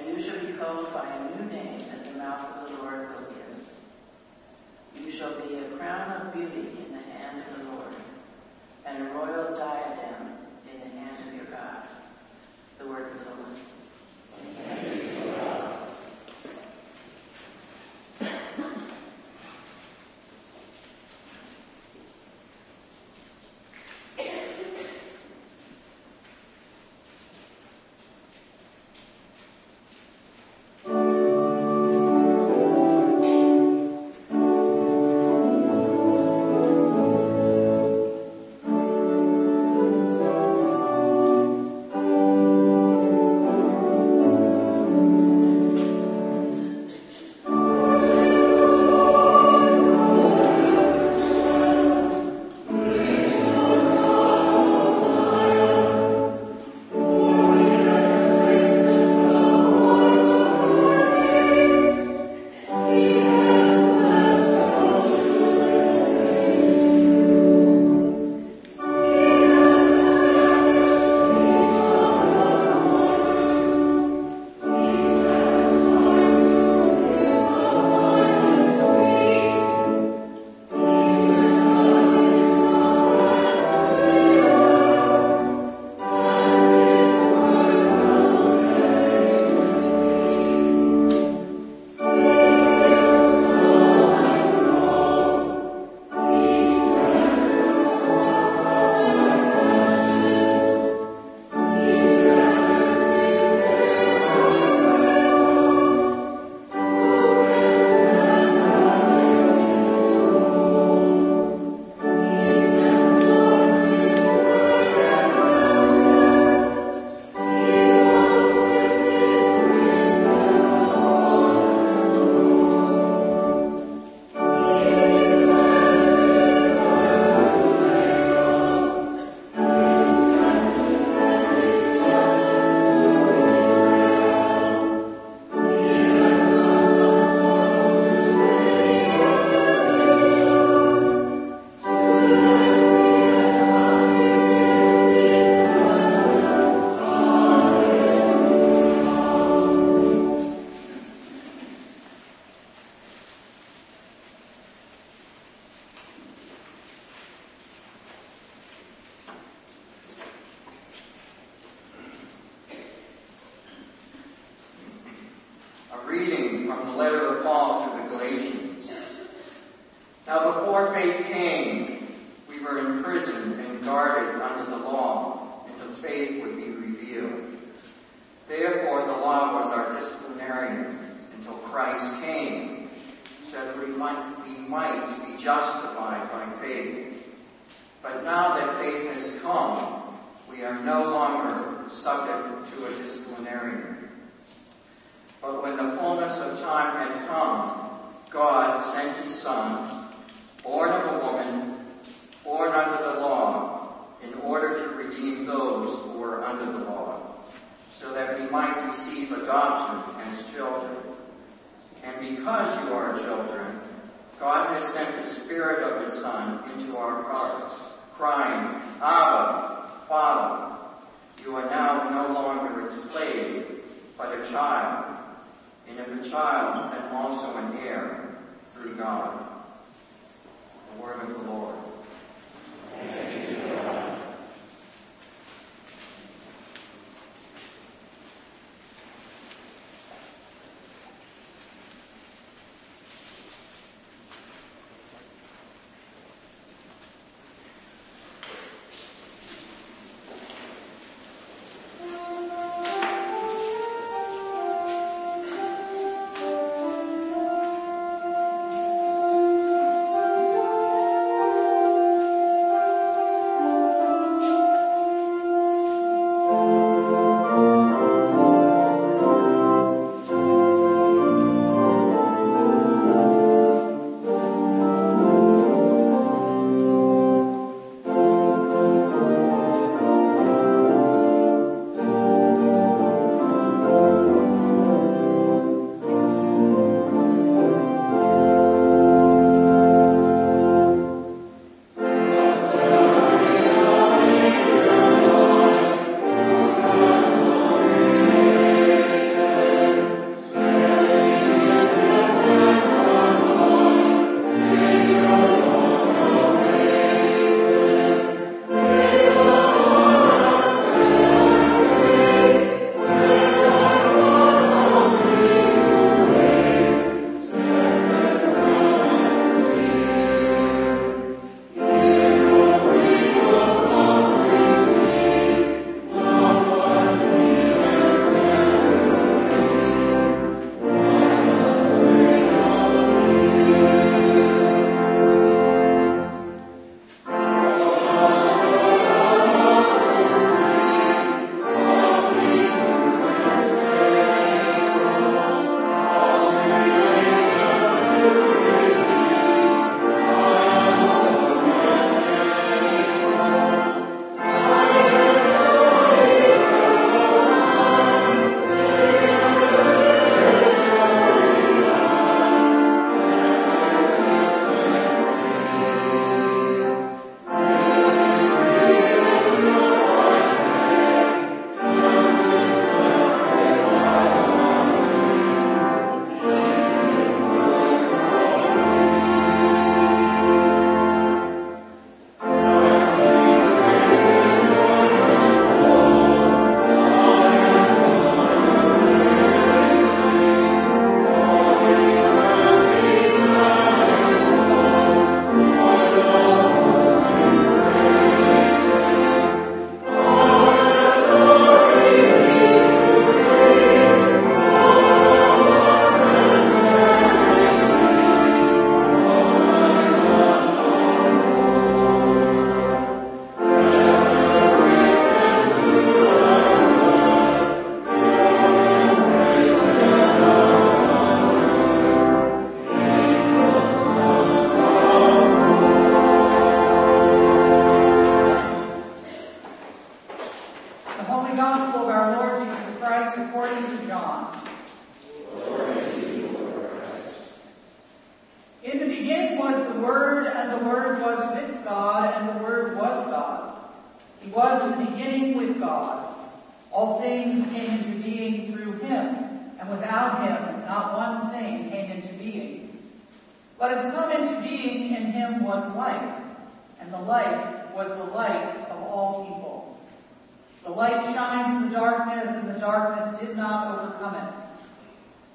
and you shall be called by a new name that the mouth of the Lord will give. You shall be a crown of beauty in the hand of the Lord, and a royal diadem in the hand of your God. The word of the Lord. God. The word of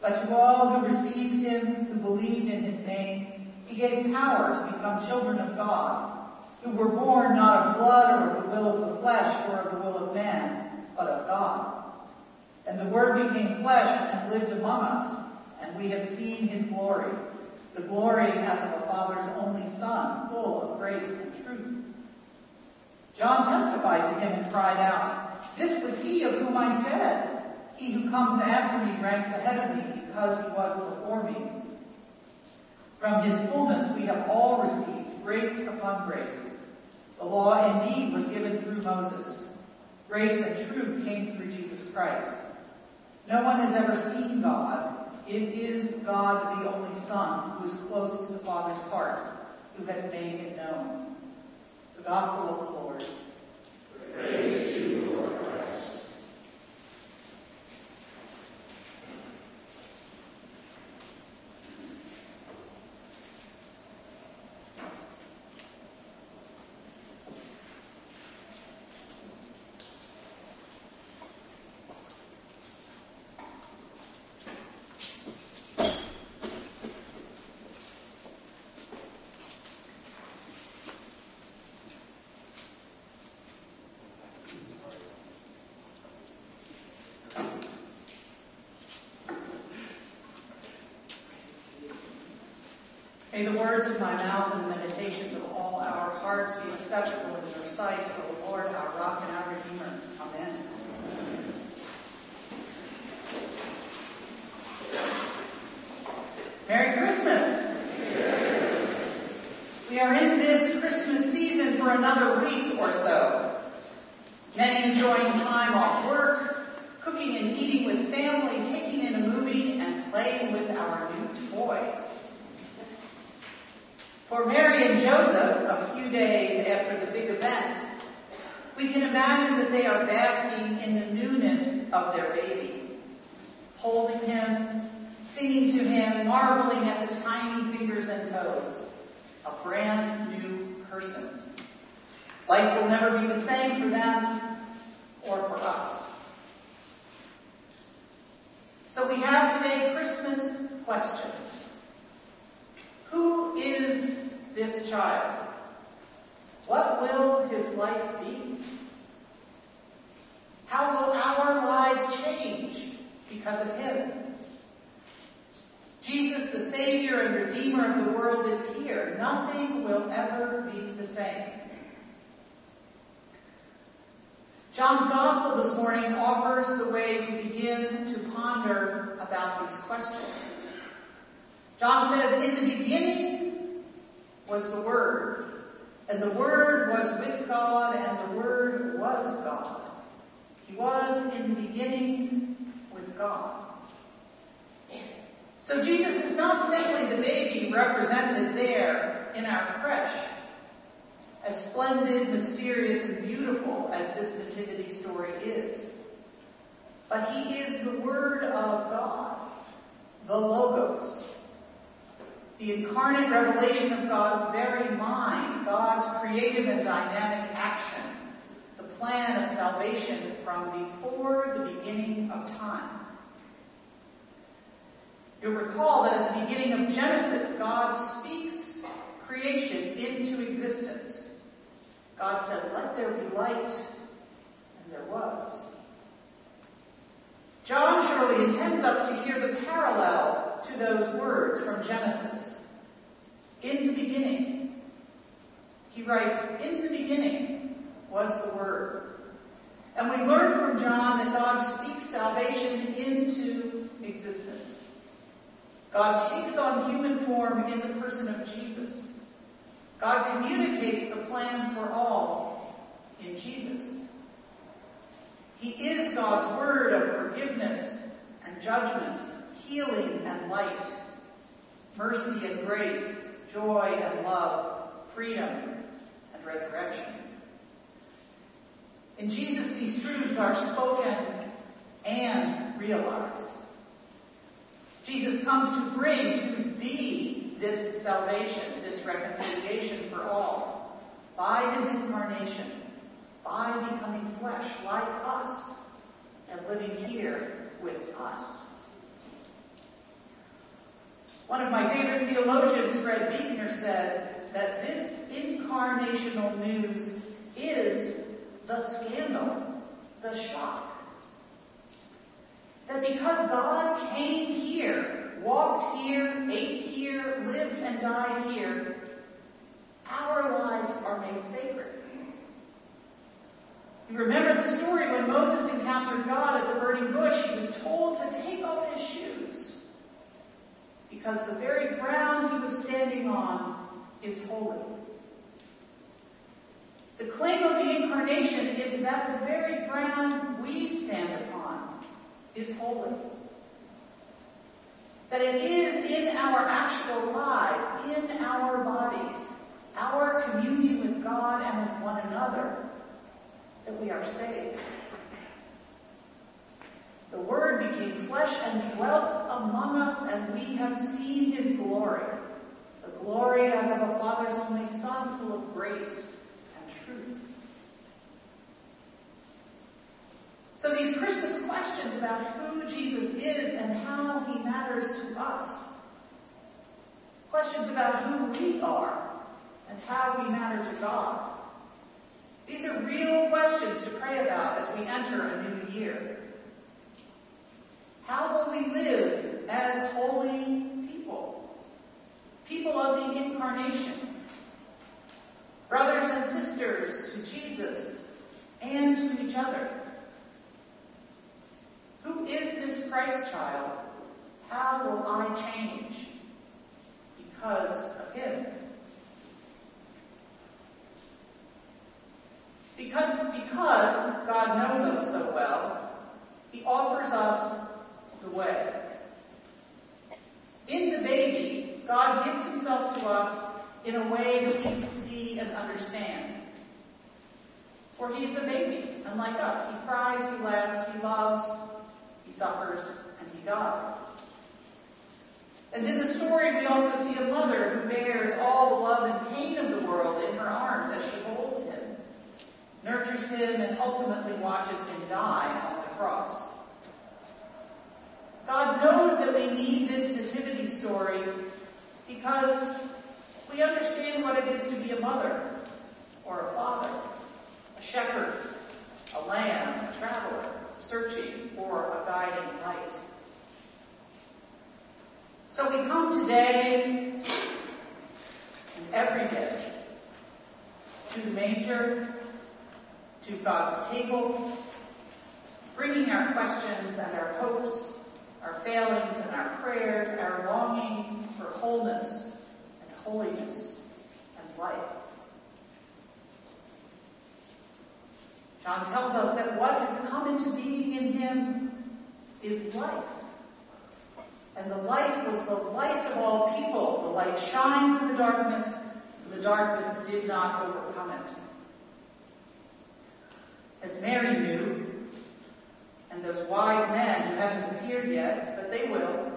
But to all who received him, who believed in his name, he gave power to become children of God, who were born not of blood or of the will of the flesh or of the will of man, but of God. And the Word became flesh and lived among us, and we have seen his glory, the glory as of a Father's only Son, full of grace and truth. John testified to him and cried out, This was he of whom I said, He who comes after me ranks ahead of me because he was before me. From his fullness we have all received grace upon grace. The law indeed was given through Moses. Grace and truth came through Jesus Christ. No one has ever seen God. It is God, the only Son, who is close to the Father's heart, who has made it known. The Gospel of the Lord. Praise May the words of my mouth and the meditations of all our hearts be acceptable in your sight, O Lord, our rock and our redeemer. Amen. Merry Christmas. We are in this Christmas season for another week or so. Many enjoying time off work, cooking and eating with family, taking in a movie, and playing with our new toys. For Mary and Joseph, a few days after the big event, we can imagine that they are basking in the newness of their baby, holding him, singing to him, marveling at the tiny fingers and toes, a brand new person. Life will never be the same for them or for us. So we have today Christmas questions. Who is this child? What will his life be? How will our lives change because of him? Jesus, the Savior and Redeemer of the world, is here. Nothing will ever be the same. John's Gospel this morning offers the way to begin to ponder about these questions. John says, In the beginning was the Word, and the Word was with God, and the Word was God. He was in the beginning with God. So Jesus is not simply the baby represented there in our creche, as splendid, mysterious, and beautiful as this nativity story is. But he is the Word of God, the Logos, the incarnate revelation of God's very mind, God's creative and dynamic action, the plan of salvation from before the beginning of time. You'll recall that at the beginning of Genesis, God speaks creation into existence. God said, Let there be light, and there was. John surely intends us to hear the parallel to those words from Genesis. In the beginning, he writes, In the beginning was the Word. And we learn from John that God speaks salvation into existence. God takes on human form in the person of Jesus. God communicates the plan for all in Jesus. He is God's word of forgiveness and judgment, healing and light, mercy and grace, joy and love, freedom and resurrection. In Jesus, these truths are spoken and realized. Jesus comes to bring, to be this salvation, this reconciliation for all, by his incarnation, by becoming flesh like us and living here with us. One of my favorite theologians, Fred Buechner, said that this incarnational news is the scandal, the shock. That because God came here, walked here, ate here, lived and died here, our lives are made sacred. You remember the story when Moses encountered God at the burning bush, he was told to take off his shoes because the very ground he was standing on is holy. The claim of the incarnation is that the very ground we stand upon is holy. That it is in our actual lives, in our bodies, our communion with God and with one another, that we are saved. The Word became flesh and dwelt among us, and we have seen His glory. The glory as of a Father's only Son, full of grace and truth. So these Christmas questions about who Jesus is and how He matters to us, questions about who we are and how we matter to God, these are real questions to pray about as we enter a new year. How will we live as holy people? People of the incarnation. Brothers and sisters to Jesus and to each other. Who is this Christ child? How will I change because of him? Because, because God knows us so well, He offers us the way. In the baby, God gives Himself to us in a way that we can see and understand. For He is a baby, unlike us. He cries, He laughs, He loves, He suffers, and He dies. And in the story, we also see a mother who bears all the love and pain of the world in her arms as she holds Him nurtures him, and ultimately watches him die on the cross. God knows that we need this nativity story because we understand what it is to be a mother or a father, a shepherd, a lamb, a traveler, searching for a guiding light. So we come today and every day to the manger to God's table, bringing our questions and our hopes, our failings and our prayers, our longing for wholeness and holiness and life. John tells us that what has come into being in him is life. And the life was the light of all people. The light shines in the darkness, and the darkness did not overcome it as Mary knew, and those wise men who haven't appeared yet, but they will.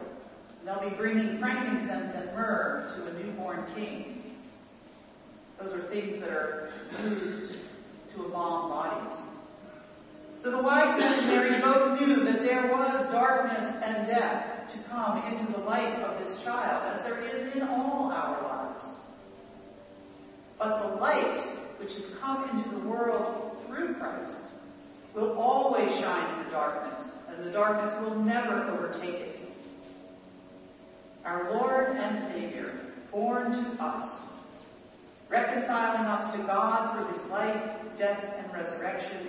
They'll be bringing frankincense and myrrh to a newborn king. Those are things that are used to embalm bodies. So the wise men and Mary both knew that there was darkness and death to come into the life of this child, as there is in all our lives. But the light which has come into the world through Christ will always shine in the darkness, and the darkness will never overtake it. Our Lord and Savior, born to us, reconciling us to God through his life, death, and resurrection,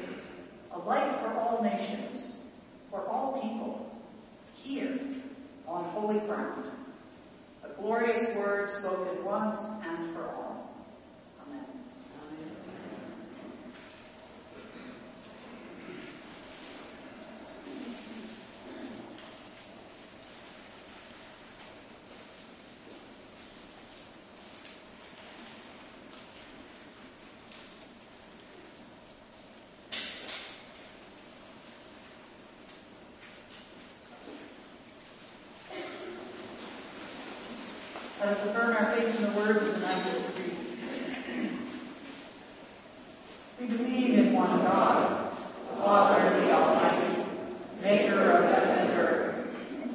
a light for all nations, for all people, here on holy ground. A glorious word spoken once and for all. Let us affirm our faith in the words of the Nicene Creed. We believe in one God, the Father, the Almighty, maker of heaven and earth,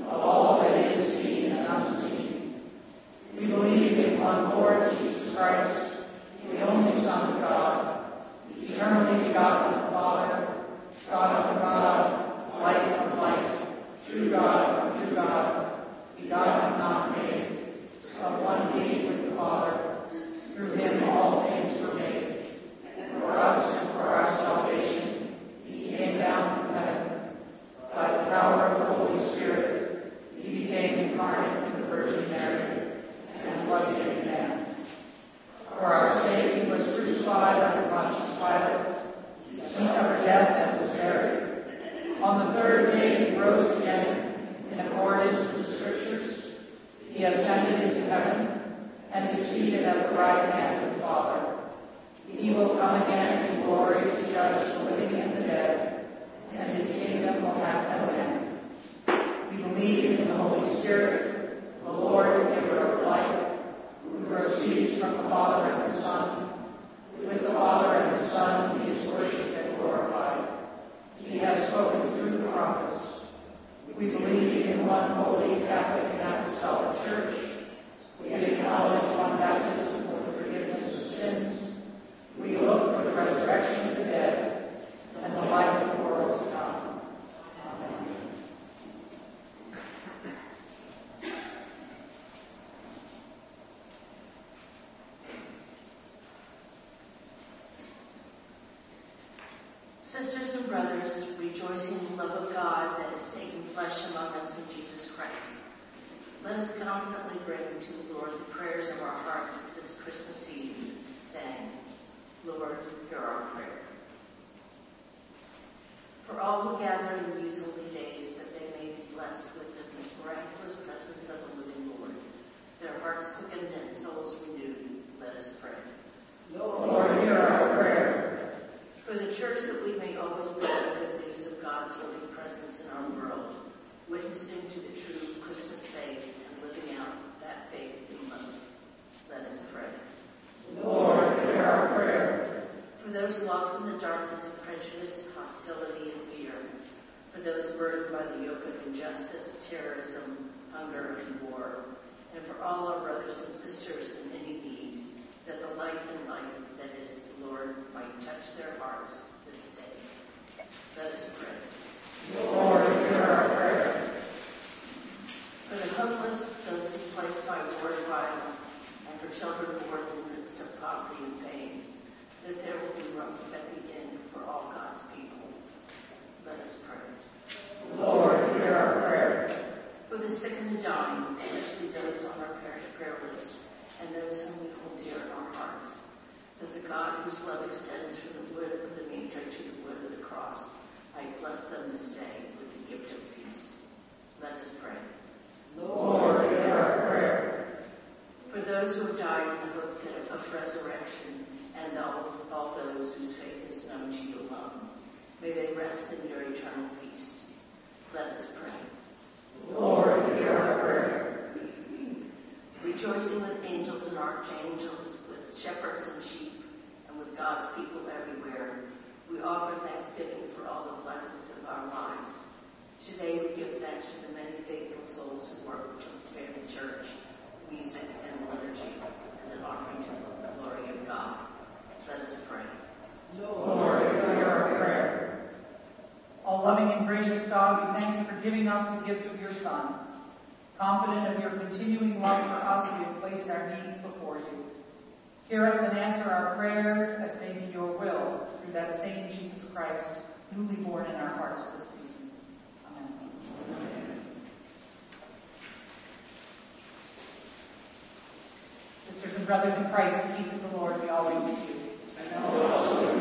of all that is seen and unseen. We believe in one Lord Jesus Christ, the only Son of God, eternally begotten of the Father, God of God, light of light, true God of true God, begotten not made, of one being with the Father. Through him all things were made. For us and for our salvation, he came down from heaven. By the power of the Holy Spirit, he became incarnate in the Virgin Mary and was made man. For our sake, he was crucified under Pontius Pilate. He suffered death and was buried. On the third day, he rose again in accordance with the Scriptures. He ascended into heaven and is seated at the right hand of the Father. He will come again in to judge the living and the dead, and his kingdom will have no end. We believe in the Holy Spirit, the Lord, giver of life, who proceeds from the Father and the Son. With the Father and the Son, he is worshipped and glorified. He has spoken through the prophets. We believe in one holy Catholic and Apostolic Church. We acknowledge one baptism for the forgiveness of sins. We look for the resurrection of the dead and the life of the world to come. Amen. Sisters and brothers, rejoicing in the love of God that has taken flesh among us in Jesus Christ, let us confidently bring to the Lord the prayers of our hearts this Christmas Eve, saying, Lord, hear our prayer. For all who gather in these holy days, that they may be blessed with the miraculous presence of the living Lord, their hearts quickened and souls renewed, let us pray. Lord, hear our prayer. For the church that we may always bring the good news of God's living presence in our world, witnessing to the true Christmas faith and living out that faith in love. Let us pray. Lord, hear our prayer. For those lost in the darkness of prejudice, hostility, and fear, for those burdened by the yoke of injustice, terrorism, hunger, and war, and for all our brothers and sisters in any need, that the light and life that is the Lord might touch their hearts this day. Let us pray. Lord, hear our prayer. For the homeless, those displaced by war and violence, and for children born in the midst of poverty and pain, that there will be room at the end for all God's people. Let us pray. Lord, hear our prayer. For the sick and the dying, especially those on our parish prayer list, and those whom we hold dear in our hearts, that the God whose love extends from the wood of the manger to the wood of the cross might bless them this day with the gift of peace. Let us pray. Lord, hear our prayer. For those who have died in the hope of resurrection, and all, all those whose faith is known to you alone, may they rest in your eternal peace. Let us pray. Lord, hear our prayer. Rejoicing with angels and archangels, with shepherds and sheep, and with God's people everywhere, we offer thanksgiving for all the blessings of our lives. Today we give thanks for the many faithful souls who work to prepare the church, music, and liturgy as an offering to the glory of God. Let us pray. Lord, hear our prayer. All loving and gracious God, we thank you for giving us the gift of your Son. Confident of your continuing love for us, we have placed our needs before you. Hear us and answer our prayers as may be your will through that same Jesus Christ, newly born in our hearts this season. Amen. Sisters and brothers in Christ, the peace of the Lord be always with you.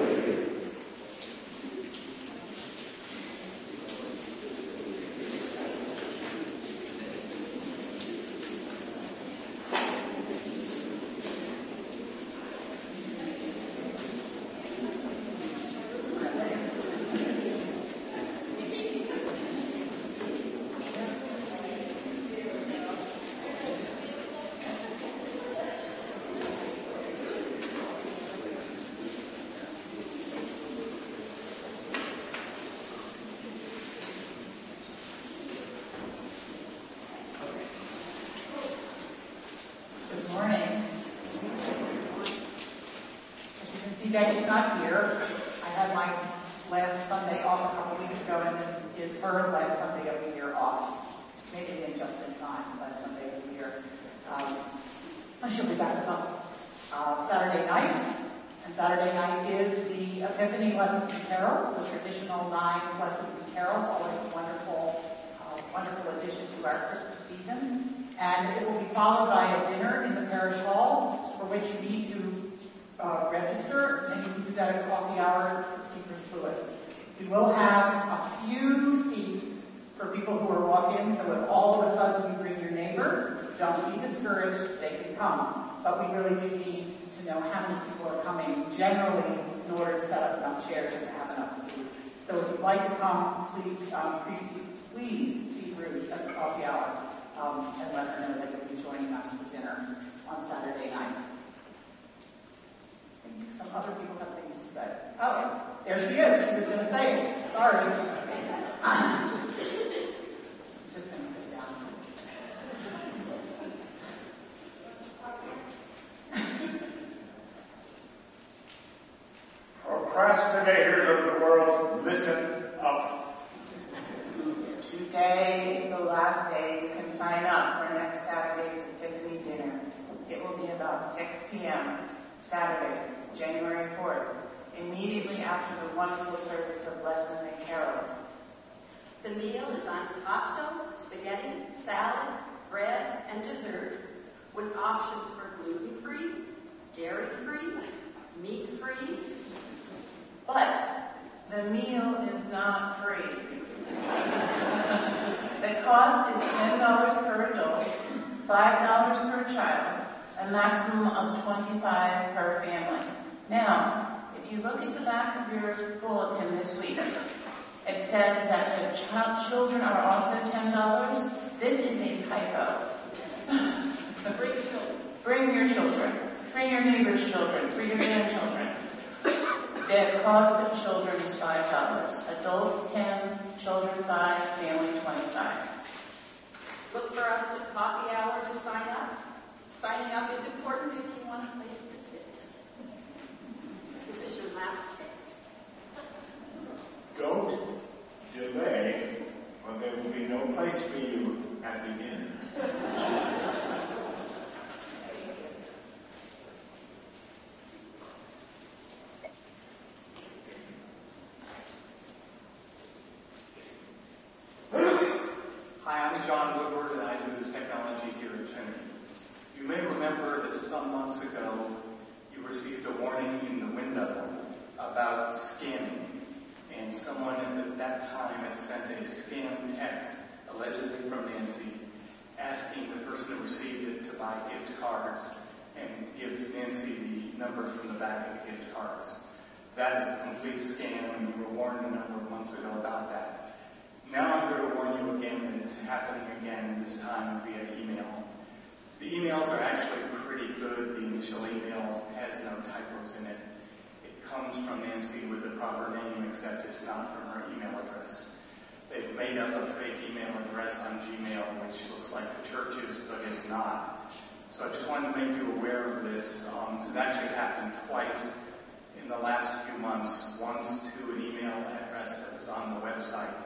Yvette is not here. I had my last Sunday off a couple weeks ago, and this is her last Sunday of the year off. Maybe in just in time, last Sunday of the year. Um, and she'll be back with us uh, Saturday night. And Saturday night is the Epiphany Lessons and Carols, the traditional nine lessons and carols, always a wonderful, uh, wonderful addition to our Christmas season. And it will be followed by a dinner in the parish hall, for which you need to uh, register, and you can do that at coffee hour at Secret Lewis. We will have a few seats for people who are walk-in, so if all of a sudden you bring your neighbor, don't be discouraged, they can come. But we really do need to know how many people are coming generally in order to set up enough chairs and have enough food. So if you'd like to come, please, um, please, please see Ruth at the coffee hour um, and let her know that you'll be joining us for dinner on Saturday night. I think some other people have things to say. Oh, there she is. She was going to say it. Sorry. Procrastinators of the world, listen up. Today is the last day you can sign up for next Saturday's Epiphany dinner. It will be about 6 p.m. Saturday, January 4th, immediately after the wonderful service of lessons and carols. The meal is antipasto, spaghetti, salad, bread, and dessert, with options for gluten-free, dairy-free, meat-free, but the meal is not free. the cost is $10 per adult, $5 per child, a maximum of 25 per family. Now, if you look at the back of your bulletin this week, it says that the ch- children are also $10. This is a typo. Bring your children. Bring your children. Bring your neighbor's children. Bring your grandchildren. The cost of children is $5. Adults 10, children 5, family 25. Look for us at coffee hour to sign up. Signing up is important if you want a place to sit. This is your last chance. Don't delay, or there will be no place for you at the inn. Hi, I'm John Woodward, and I do the technology here at Trinity. You may remember that some months ago you received a warning in the window about scamming, and someone at that time had sent a scam text, allegedly from Nancy, asking the person who received it to buy gift cards and give Nancy the number from the back of the gift cards. That is a complete scam, and you were warned a number of months ago about that. Now I'm going to warn you again that it's happening again, this time via email. The emails are actually good. The initial email has no typos in it. It comes from Nancy with the proper name, except it's not from her email address. They've made up a fake email address on Gmail, which looks like the church's, but is not. So I just wanted to make you aware of this. Um, this has actually happened twice in the last few months. Once to an email address that was on the website,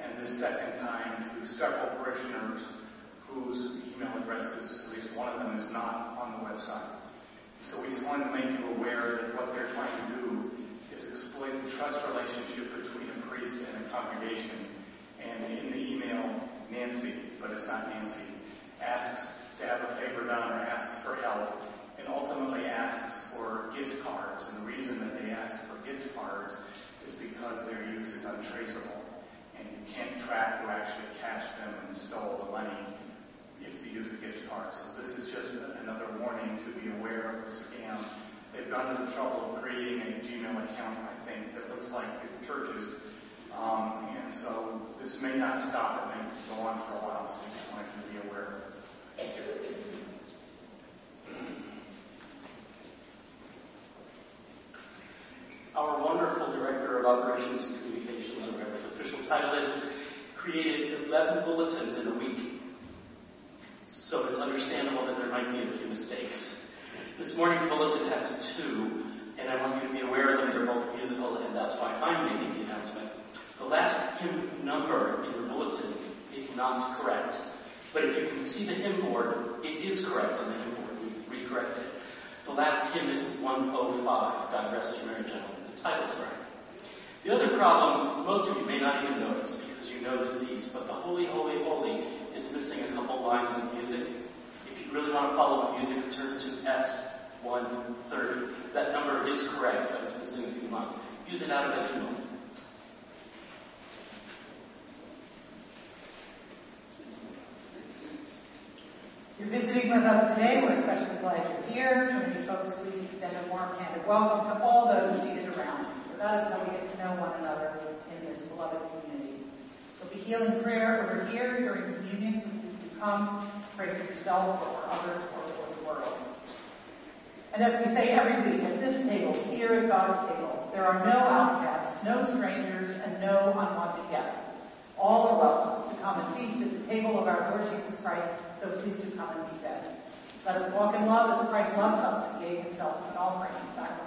and this second time to several parishioners whose email addresses, at least one of them, is not on the website. So we just wanted to make you aware that what they're trying to do is exploit the trust relationship between a priest and a congregation. And in the email, Nancy, but it's not Nancy, asks to have a favor done or asks for help and ultimately asks for gift cards. And the reason that they ask for gift cards is because their use is untraceable and you can't track who actually cashed them and stole the money if they use a gift card. So this is just another warning to be aware of the scam. They've gone to the trouble of creating a Gmail account, I think, that looks like the churches. Um, and so this may not stop. It may go on for a while, so we just want to be aware of it. Thank you. Our wonderful Director of Operations and Communications, or whatever his official title is, created 11 bulletins in a week so it's understandable that there might be a few mistakes. This morning's bulletin has two, and I want you to be aware of them. They're both musical, and that's why I'm making the announcement. The last hymn number in your bulletin is not correct, but if you can see the hymn board, it is correct on the hymn board. We've recorrected it. The last hymn is 105, God Rest You Merry Gentlemen. The title's correct. The other problem, most of you may not even notice because you know this piece, but the Holy, Holy, Holy missing a couple lines of music. If you really want to follow the music, turn to S130. That number is correct, but it's missing a few lines. Use it out of that hymnal. You're visiting with us today. We're especially glad you're here. To many folks, please extend a warm handed welcome to all those seated around you. That is how we get to know one another in this beloved community. Healing prayer over here during communion, so please do come. Pray for yourself or for others or for the world. And as we say every week, at this table, here at God's table, there are no outcasts, no strangers, and no unwanted guests. All are welcome to come and feast at the table of our Lord Jesus Christ, so please do come and be fed. Let us walk in love as Christ loves us and gave himself as an offering and sacrifice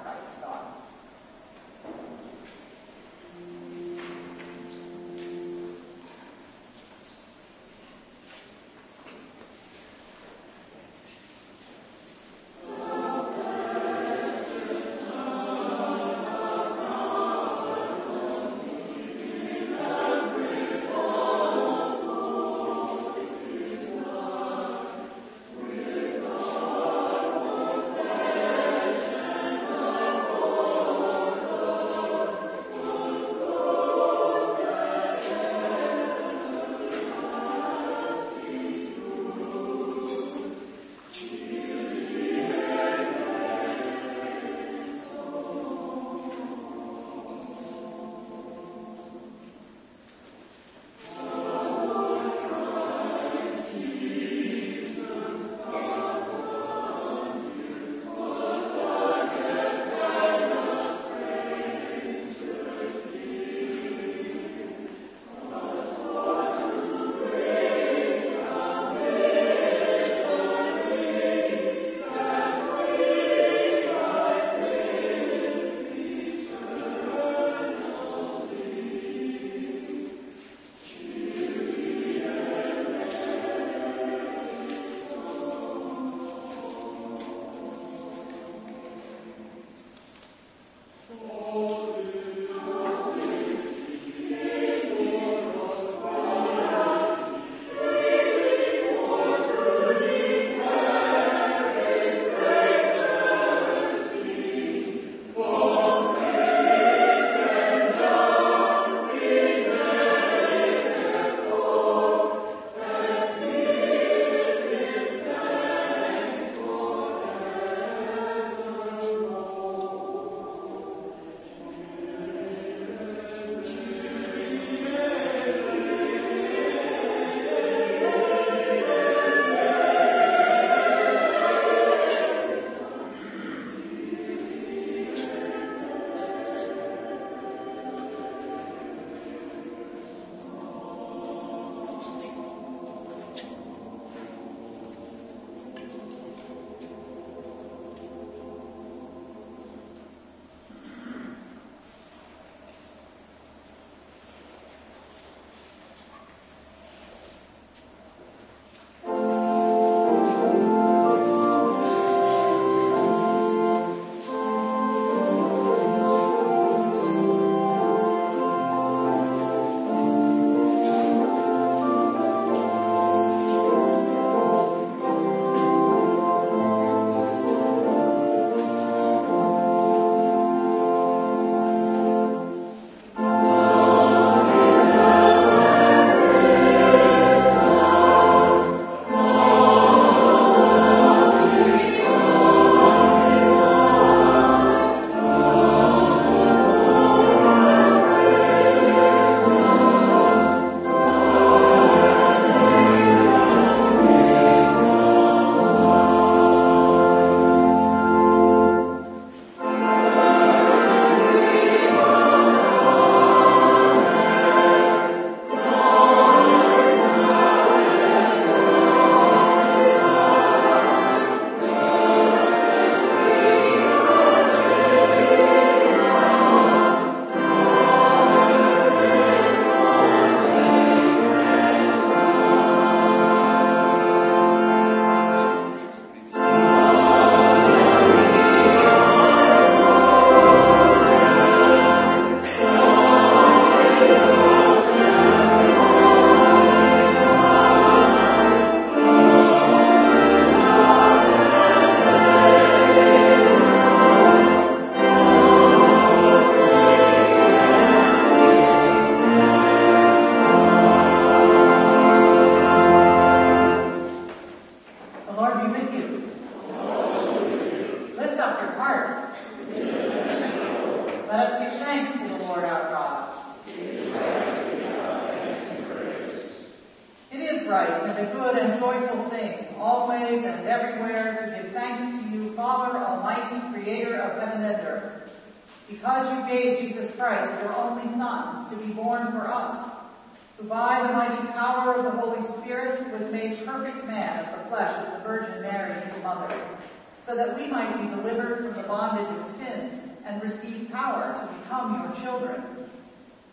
by the mighty power of the Holy Spirit was made perfect man of the flesh of the Virgin Mary, his mother, so that we might be delivered from the bondage of sin and receive power to become your children.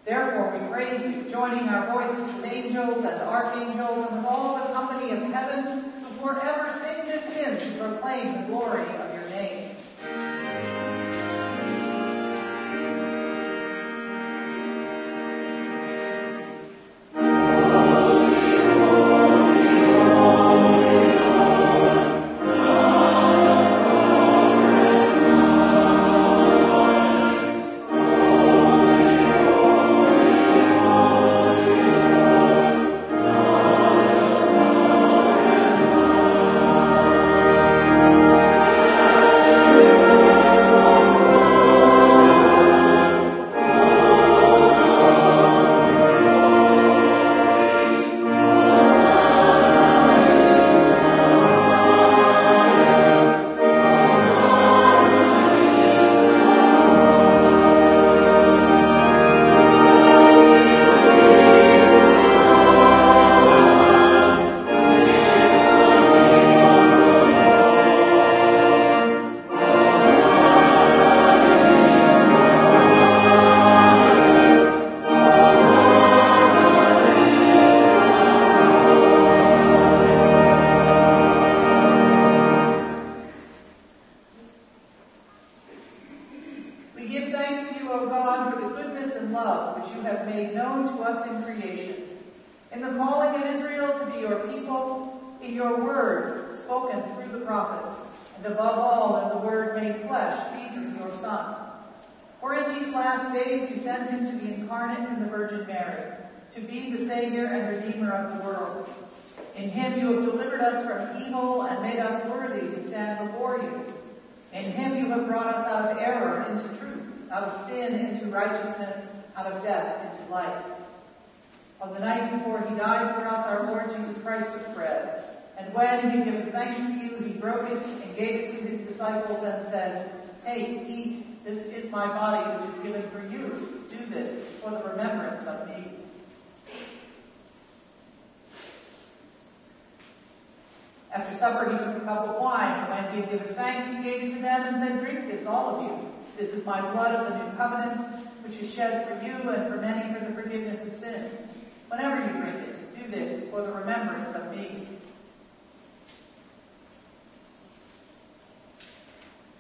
Therefore we praise you, joining our voices with angels and archangels and with all the company of heaven, who forever sing this hymn to proclaim the glory of last days you sent him to be incarnate in the Virgin Mary, to be the Savior and Redeemer of the world. In him you have delivered us from evil and made us worthy to stand before you. In him you have brought us out of error into truth, out of sin into righteousness, out of death into life. On the night before he died for us, our Lord Jesus Christ took bread. And when he given thanks to you, he broke it and gave it to his disciples and said, Take, eat, this is my body which is given for you. Do this for the remembrance of me. After supper, he took a cup of wine, and when he had given thanks, he gave it to them and said, Drink this, all of you. This is my blood of the new covenant, which is shed for you and for many for the forgiveness of sins. Whenever you drink it, do this for the remembrance of me.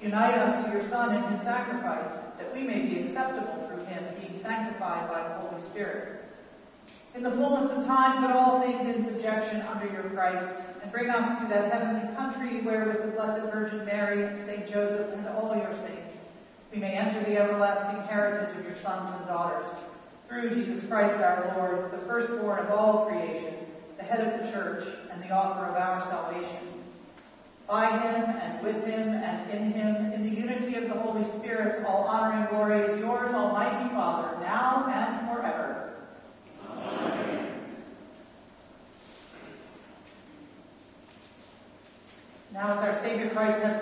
Unite us to your Son and his sacrifice, that we may be acceptable through him, being sanctified by the Holy Spirit. In the fullness of time, put all things in subjection under your Christ, and bring us to that heavenly country where, with the Blessed Virgin Mary and Saint Joseph and all your saints, we may enter the everlasting heritage of your sons and daughters. Through Jesus Christ our Lord, the firstborn of all creation, the head of the church, and the author of our salvation. By him, and with him, and in him, in the unity of the Holy All honor and glory is yours, Almighty Father, now and forever. Now, as our Savior Christ has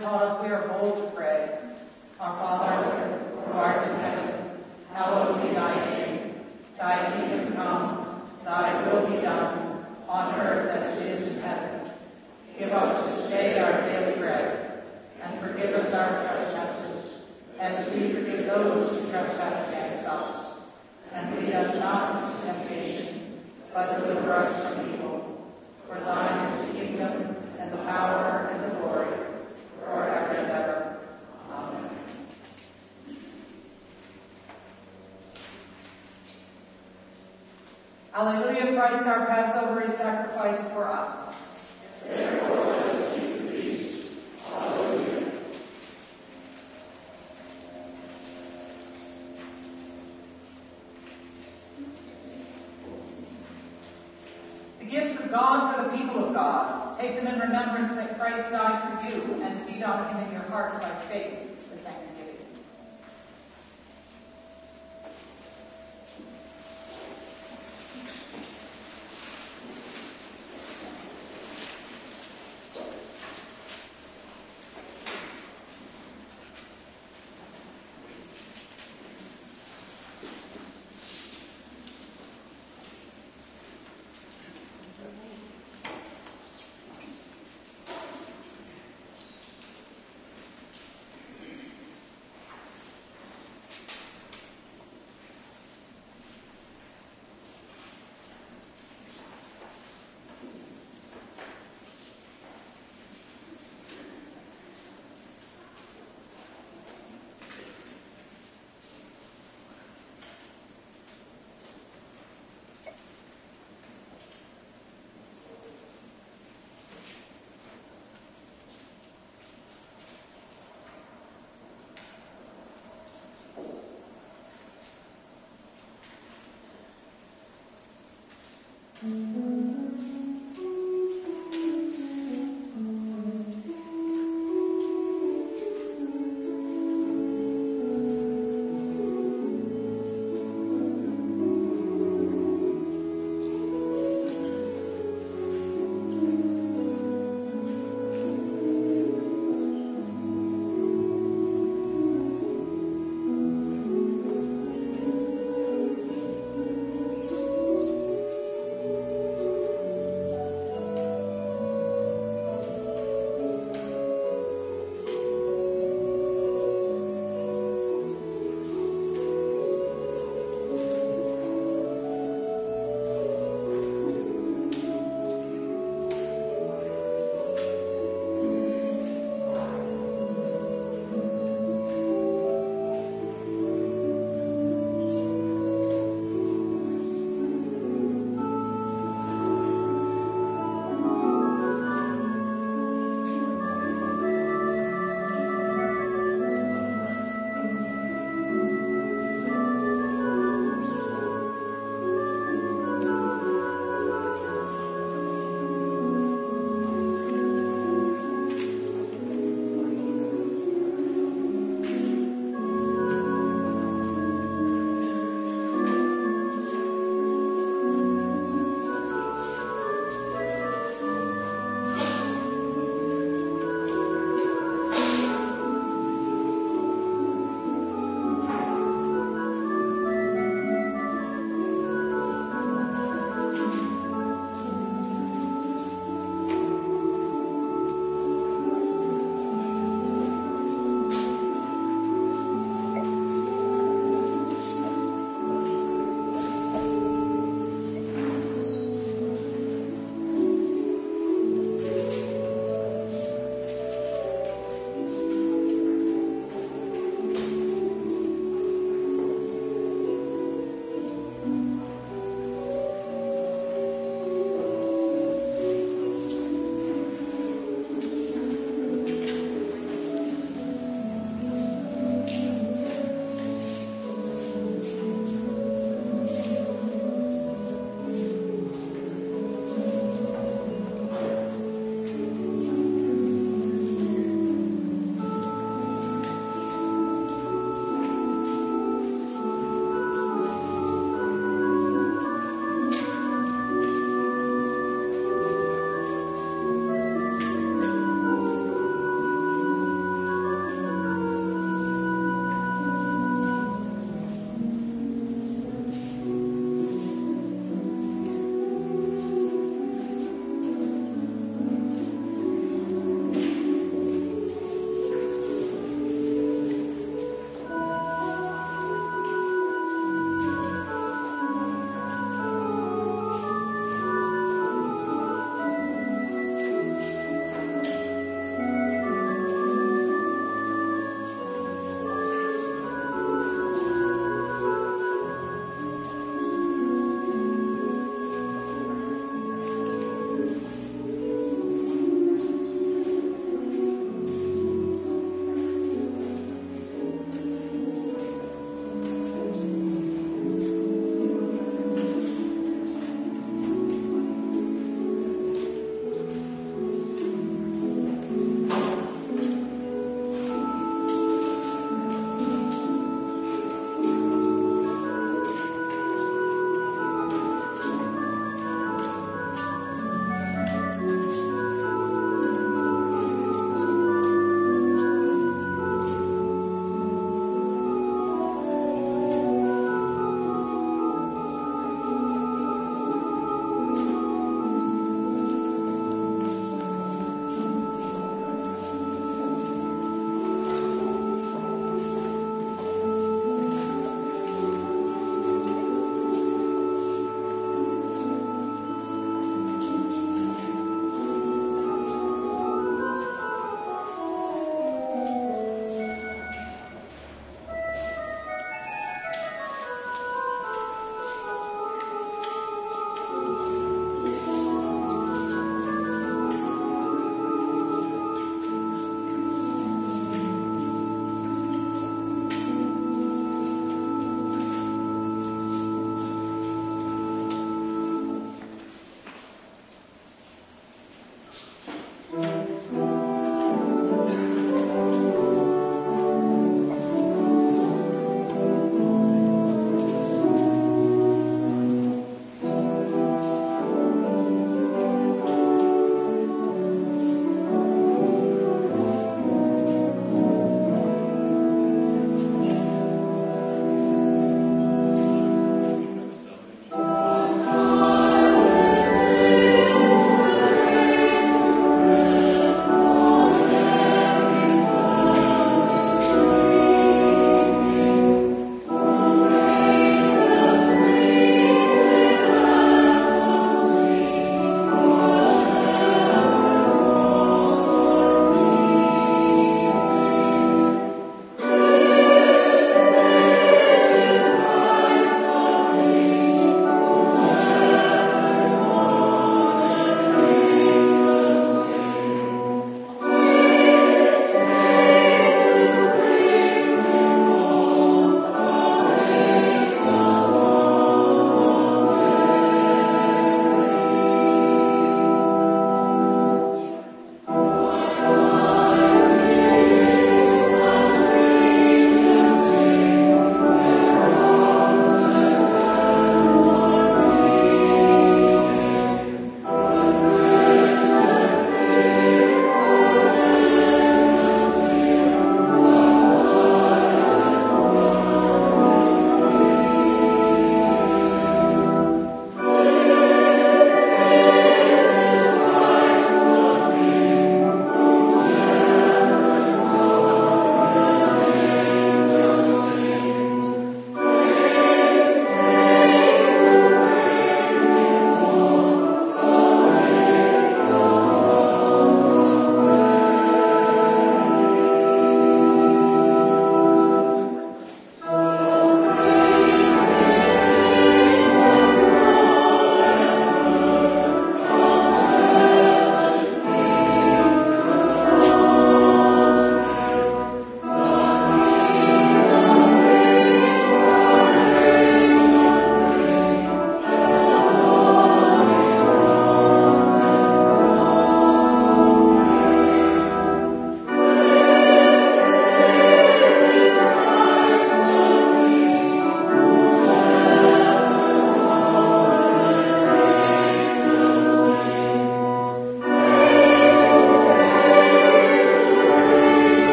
Thank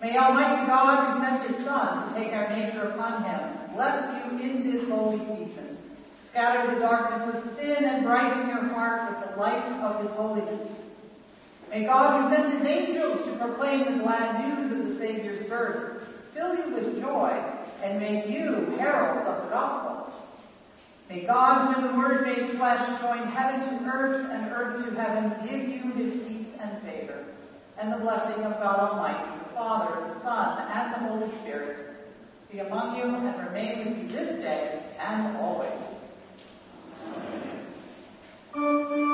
May Almighty God, who sent His Son to take our nature upon Him, bless you in this holy season. Scatter the darkness of sin and brighten your heart with the light of His holiness. May God, who sent His angels to proclaim the glad news of the Savior's birth, fill you with joy and make you heralds of the gospel. May God, who in the Word made flesh, join heaven to earth and earth to heaven, give you His peace and favor, and the blessing of God Almighty, Father, the Son, and the Holy Spirit be among you and remain with you this day and always. Amen.